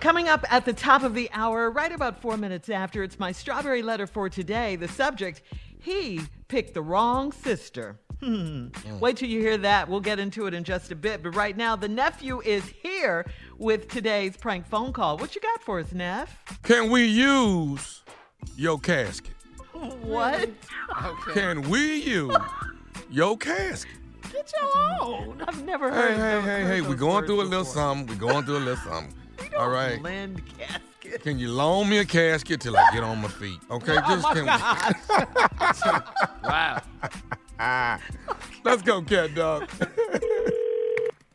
Coming up at the top of the hour, right about four minutes after, it's my strawberry letter for today. The subject, he picked the wrong sister. Hmm. Wait till you hear that. We'll get into it in just a bit. But right now, the nephew is here with today's prank phone call. What you got for us, Neff? Can we use your casket? What? Can we use your casket? Get your own. I've never Hey, heard. hey, never hey, heard hey, those we're going through a little before. something. We're going through a little something. We don't All right. Lend casket. Can you loan me a casket till I get on my feet? Okay, Oh just my can God. Wow. Let's go, cat dog.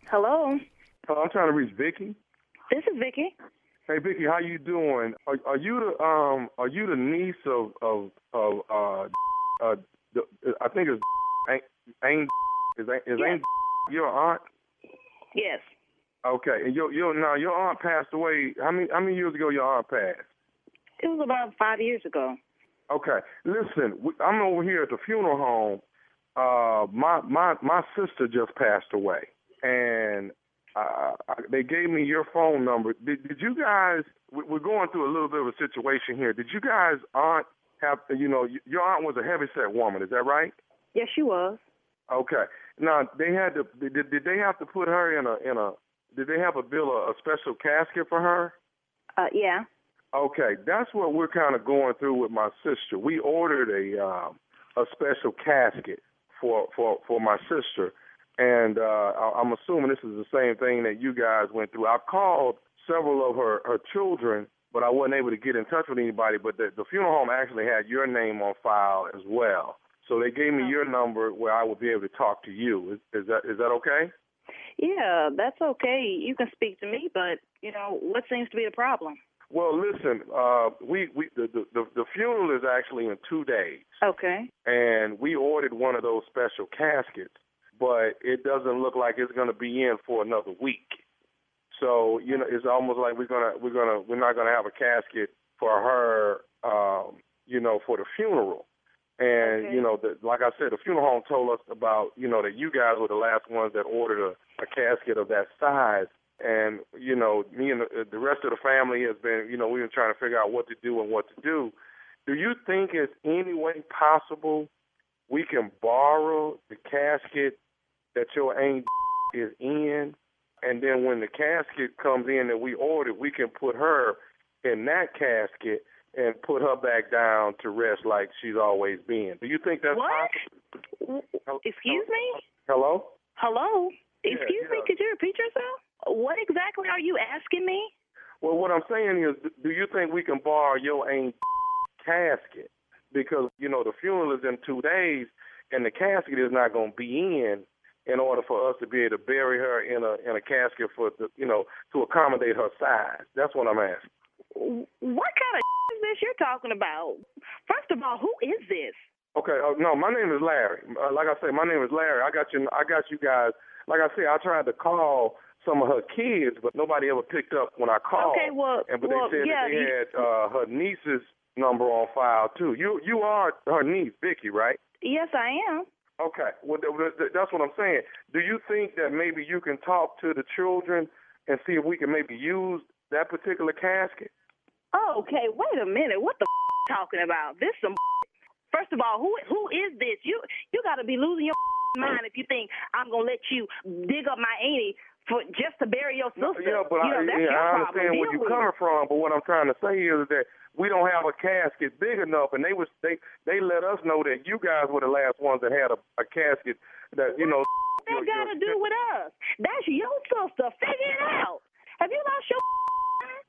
Hello, Hello, I'm trying to reach Vicky. this is Vicky. Hey Vicky, how you doing? Are, are you the um are you the niece of of of uh uh the, I think it's ain't ain't is ain't is Yes. ain't your aunt? Yes, Okay, and your your now your aunt passed away. How many how many years ago your aunt passed? it was about five years ago. Okay, listen, I'm over here at the funeral home. Uh, my my my sister just passed away, and uh, they gave me your phone number. Did, did you guys? we- We're going through a little bit of a situation here. Did you guys aunt have? You know, your aunt was a heavyset woman. Is that right? Yes, she was. Okay. Now they had to. Did, did they have to put her in a in a? Did they have a bill a, a special casket for her? Uh, yeah. Okay, that's what we're kind of going through with my sister. We ordered a um, a special casket for for for my sister, and uh, I- I'm assuming this is the same thing that you guys went through. I've called several of her her children, but I wasn't able to get in touch with anybody. But the, the funeral home actually had your name on file as well, so they gave me your number where I would be able to talk to you. Is, is that is that okay? Yeah, that's okay. You can speak to me, but you know what seems to be the problem? Well, listen, uh, we we the, the the the funeral is actually in two days. Okay. and we ordered one of those special caskets, but it doesn't look like it's going to be in for another week. So you know, it's almost like we're gonna we're gonna we're not gonna have a casket for her, um, you know, for the funeral. And Okay. you know, the, like I said, the funeral home told us about you know that you guys were the last ones that ordered a, a casket of that size. And you know, me and the, uh, the rest of the family has been, you know, we've been trying to figure out what to do and what to do. Do you think it's any way possible we can borrow the casket that your aunt is in, and then when the casket comes in that we ordered, we can put her in that casket and put her back down to rest like she's always been. Do you think that's What? possible? Excuse me. Hello? Hello. Yeah, Excuse me. Could you repeat yourself? What exactly are you asking me? Well, what I'm saying is, do you think we can borrow your aunt casket? Because you know the funeral is in two days, and the casket is not going to be in. In order for us to be able to bury her in a in a casket for the you know to accommodate her size, that's what I'm asking. What kind of is this you're talking about? First of all, who is this? Okay, uh, no, my name is Larry. Uh, like I said, my name is Larry. I got you. I got you guys. Like I said, I tried to call some of her kids, but nobody ever picked up when I called. Okay, well, and but well, they said yeah, that they had uh, her niece's number on file too. You you are her niece, Vicky, right? Yes, I am. Okay, well th- th- that's what I'm saying. Do you think that maybe you can talk to the children and see if we can maybe use that particular casket? Oh, okay, wait a minute. What the f- talking about? This some First of all, who who is this? You you got to be losing your mind if you think I'm gonna let you dig up my auntie for just to bury your sister. Yeah, but you know, I, yeah, I problem. understand where you're coming from, but what I'm trying to say is that we don't have a casket big enough, and they was they they let us know that you guys were the last ones that had a, a casket that you know. What that got to do with us? That's your sister. Figure it out. Have you lost your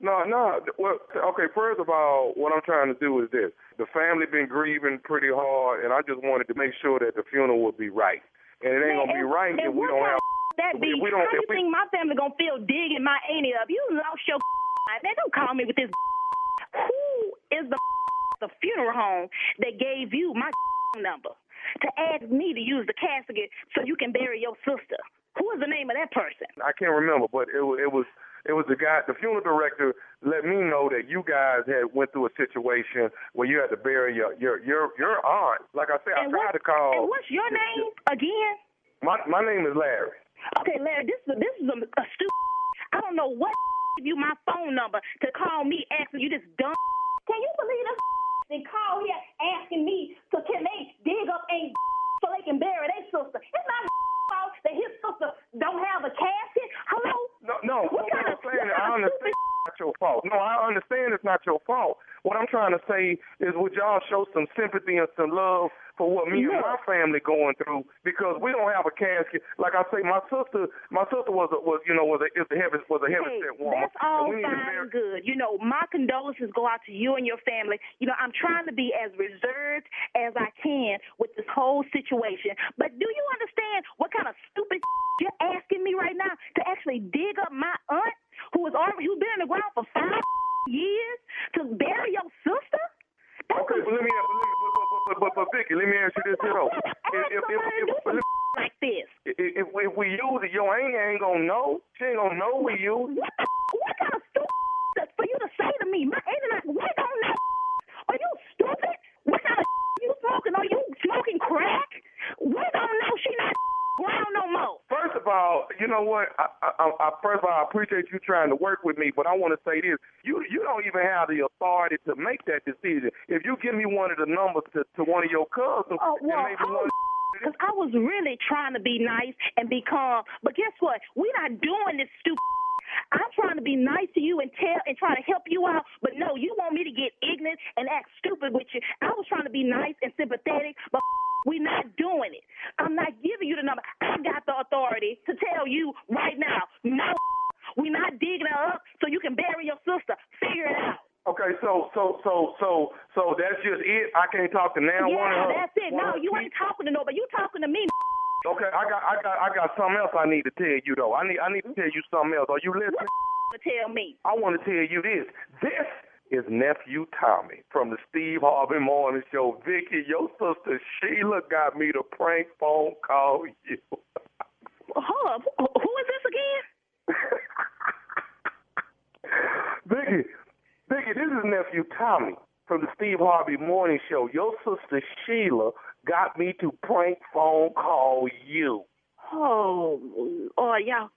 No, no. Well, okay. First of all, what I'm trying to do is this: the family been grieving pretty hard, and I just wanted to make sure that the funeral would be right. And it ain't gonna be right if we don't have. that be? we- we don't- How you we- think my family gonna feel digging my auntie up? You lost your. Man, don't call me with this. Who is the the funeral home that gave you my number to ask me to use the casket so you can bury your sister? Who is the name of that person? I can't remember, but it, it was it was the guy, the funeral director, let me know that you guys had went through a situation where you had to bury your your your, your aunt. Like I said, I tried what- to call. And what's your name again? My my name is Larry. Okay, Larry, this is this is a, a stupid. I don't know what give you my phone number to call me asking you this dumb. Can you believe this? And call here asking me to can they dig up a so they can bury their sister. It's not fault that his sister don't have a casket. Hello? No, no. What kind of- what I understand not your fault. No, I understand it's not your fault. What I'm trying to say is, would y'all show some sympathy and some love for what me and my family going through? Because we don't have a casket. Like I say, my sister, my sister was a, was you know was a is the heavy was a heavy Hey, set woman. that's all and we need to fine and good. You know, my condolences go out to you and your family. You know, I'm trying to be as reserved as I can with this whole situation. But do you understand what kind of stupid you're asking me right now to actually dig up my aunt who was already who's been in the ground for five years to bury your sister? That's Okay, but let me, but, let me but, but, but, but, Vicky, let me ask you this here though. If, if, if, if, if, like this. if, if, we- if we use it, your aunt ain't gonna know. She ain't gonna know we use it. What, what kind of stupid for you to say to me? My internet, what don't know? Are you stupid? What kind of you smoking? Are you smoking crack? We don't know she not ground no more. First of all, you know what? I, I, I, first of all, I appreciate you trying to work with me, but I want to say this: you you don't even have the authority to make that decision. If you give me one of the numbers to, to one of your cousins, Oh, well, then maybe I one. was, cause I was really trying to be nice and be calm, but guess what? We're not doing this stupid. I'm trying to be nice to you and tell and try to help you out, but no, you want me to get ignorant and act stupid with you. I was trying to be nice and sympathetic, but we're not doing it. I'm not giving you the number. I got the authority to tell you right now, no, we're not digging her up so you can bury your sister. Figure it out. Okay, so so so so so that's just it. I can't talk to now one of Yeah, her. that's it. No, you ain't talking to nobody. You talking to me. Okay, I got I got I got something else I need to tell you though. I need I need to tell you something else. Are you What listening? to tell me? I want to tell you this. This is nephew Tommy from the Steve Harvey Morning Show. Vicky, your sister Sheila got me to prank phone call you. Hold up. Who is this again? Vicky, Vicky, this is nephew Tommy from the Steve Harvey Morning Show. Your sister Sheila got me to prank phone call you. Oh, oh, y'all.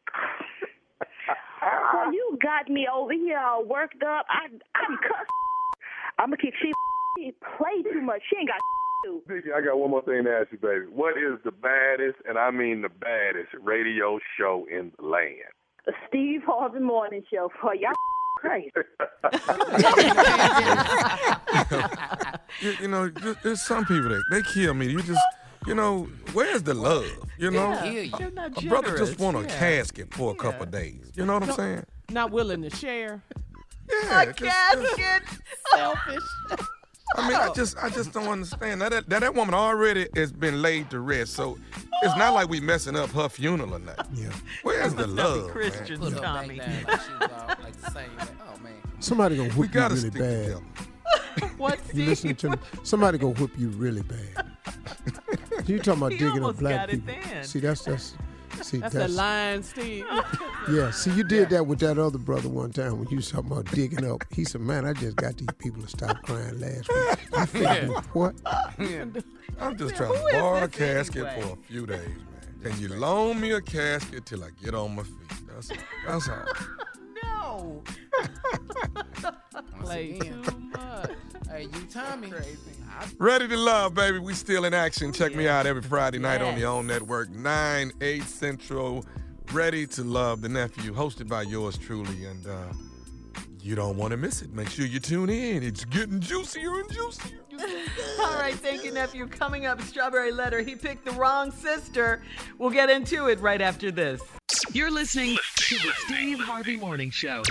Well, ah. you got me over here all worked up. I, I'm cussed. I'm gonna kick she. She play too much. She ain't got to. Vicky, I got one more thing to ask you, baby. What is the baddest, and I mean the baddest, radio show in the land? The Steve Harvey Morning Show for y'all. Crazy. You, you know, there's some people that they kill me. You just, you know, where's the love? You know, Kill you. A brother just generous. want a Yeah. casket for a couple of days. You know what I'm saying? Not willing to share. Yeah, A just- just- casket. Selfish. I mean, I just, I just don't understand that that, that woman already has been laid to rest. So it's not like we messing up her funeral or nothing. Yeah. Where's the Must not be love? Christian, Put her back Tommy. down like she all like the same. Like, oh man. Somebody gonna We whip you gotta really stick bad. together. What, You listening to me? Somebody gonna whip you really bad. You talking about digging up black got it people? then. See, that's that's. See, That's, that's, a line, Steve. yeah. See, you did that with that other brother one time when you was talking about digging up. He said, "Man, I just got these people to stop crying last week." I figured, what? I'm just trying to borrow a casket anyway? for a few days, man. Can you loan me a casket till I get on my feet? That's that's all. No. Play too much. Hey, you Tommy. Ready to love, baby. We still in action. Check me out every Friday night on the OWN Network, 9, 8 Central. Ready to love the nephew, hosted by yours truly. And uh, you don't want to miss it. Make sure you tune in. It's getting juicier and juicier. All right, thank you, nephew. Coming up, Strawberry Letter. He picked the wrong sister. We'll get into it right after this. You're listening to the Steve Harvey Morning Show.